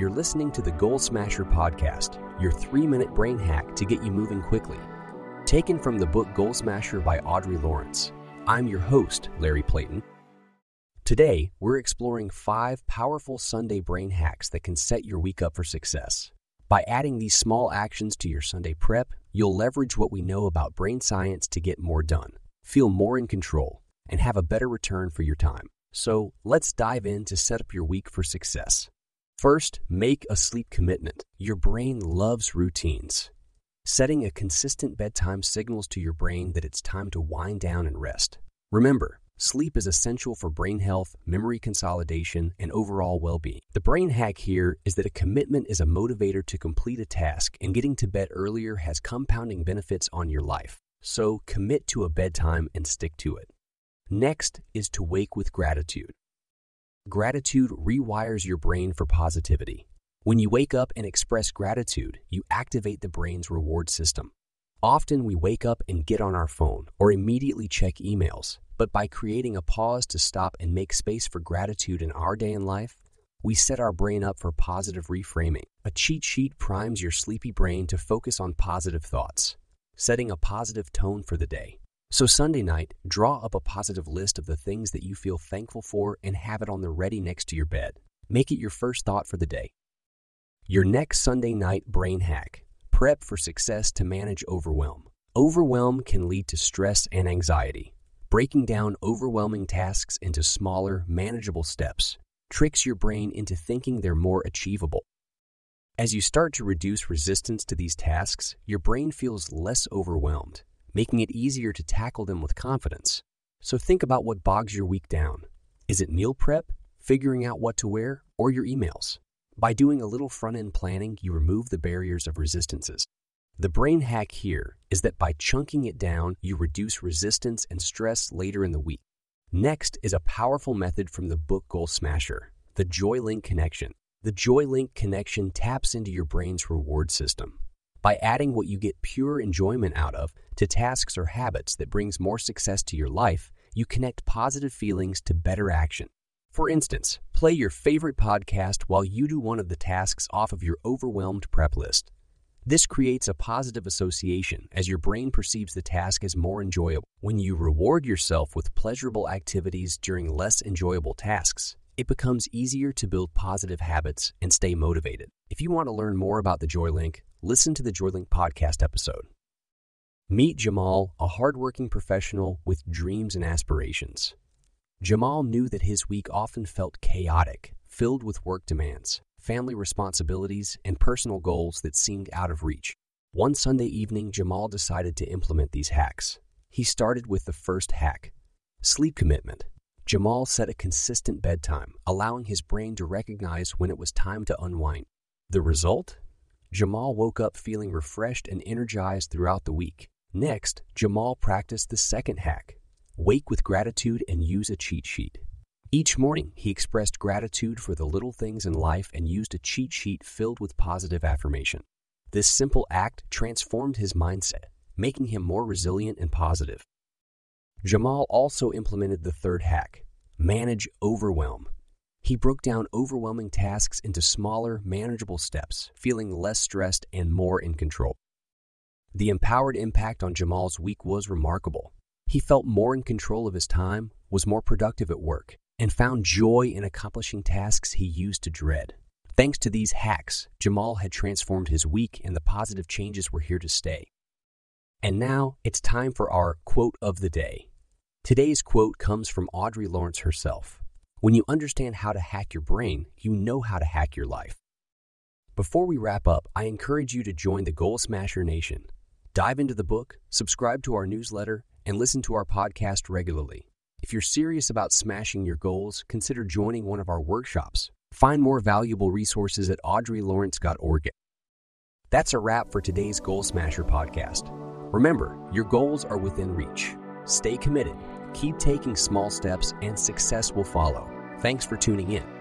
You're listening to the Goal Smasher podcast, your three minute brain hack to get you moving quickly. Taken from the book Goal Smasher by Audrey Lawrence. I'm your host, Larry Playton. Today, we're exploring five powerful Sunday brain hacks that can set your week up for success. By adding these small actions to your Sunday prep, you'll leverage what we know about brain science to get more done, feel more in control, and have a better return for your time. So let's dive in to set up your week for success. First, make a sleep commitment. Your brain loves routines. Setting a consistent bedtime signals to your brain that it's time to wind down and rest. Remember, sleep is essential for brain health, memory consolidation, and overall well being. The brain hack here is that a commitment is a motivator to complete a task, and getting to bed earlier has compounding benefits on your life. So commit to a bedtime and stick to it. Next is to wake with gratitude. Gratitude rewires your brain for positivity. When you wake up and express gratitude, you activate the brain's reward system. Often we wake up and get on our phone or immediately check emails, but by creating a pause to stop and make space for gratitude in our day in life, we set our brain up for positive reframing. A cheat sheet primes your sleepy brain to focus on positive thoughts, setting a positive tone for the day. So, Sunday night, draw up a positive list of the things that you feel thankful for and have it on the ready next to your bed. Make it your first thought for the day. Your next Sunday night brain hack prep for success to manage overwhelm. Overwhelm can lead to stress and anxiety. Breaking down overwhelming tasks into smaller, manageable steps tricks your brain into thinking they're more achievable. As you start to reduce resistance to these tasks, your brain feels less overwhelmed making it easier to tackle them with confidence. So think about what bogs your week down. Is it meal prep, figuring out what to wear, or your emails? By doing a little front end planning, you remove the barriers of resistances. The brain hack here is that by chunking it down, you reduce resistance and stress later in the week. Next is a powerful method from the book Goal Smasher, the Joy Link connection. The Joy Link connection taps into your brain's reward system. By adding what you get pure enjoyment out of to tasks or habits that brings more success to your life, you connect positive feelings to better action. For instance, play your favorite podcast while you do one of the tasks off of your overwhelmed prep list. This creates a positive association as your brain perceives the task as more enjoyable. When you reward yourself with pleasurable activities during less enjoyable tasks, it becomes easier to build positive habits and stay motivated. If you want to learn more about the JoyLink, listen to the JoyLink podcast episode. Meet Jamal, a hardworking professional with dreams and aspirations. Jamal knew that his week often felt chaotic, filled with work demands, family responsibilities, and personal goals that seemed out of reach. One Sunday evening, Jamal decided to implement these hacks. He started with the first hack sleep commitment. Jamal set a consistent bedtime, allowing his brain to recognize when it was time to unwind. The result? Jamal woke up feeling refreshed and energized throughout the week. Next, Jamal practiced the second hack wake with gratitude and use a cheat sheet. Each morning, he expressed gratitude for the little things in life and used a cheat sheet filled with positive affirmation. This simple act transformed his mindset, making him more resilient and positive. Jamal also implemented the third hack manage overwhelm. He broke down overwhelming tasks into smaller, manageable steps, feeling less stressed and more in control. The empowered impact on Jamal's week was remarkable. He felt more in control of his time, was more productive at work, and found joy in accomplishing tasks he used to dread. Thanks to these hacks, Jamal had transformed his week and the positive changes were here to stay. And now it's time for our quote of the day. Today's quote comes from Audrey Lawrence herself. When you understand how to hack your brain, you know how to hack your life. Before we wrap up, I encourage you to join the Goal Smasher Nation. Dive into the book, subscribe to our newsletter, and listen to our podcast regularly. If you're serious about smashing your goals, consider joining one of our workshops. Find more valuable resources at audreylawrence.org. That's a wrap for today's Goal Smasher podcast. Remember, your goals are within reach. Stay committed Keep taking small steps, and success will follow. Thanks for tuning in.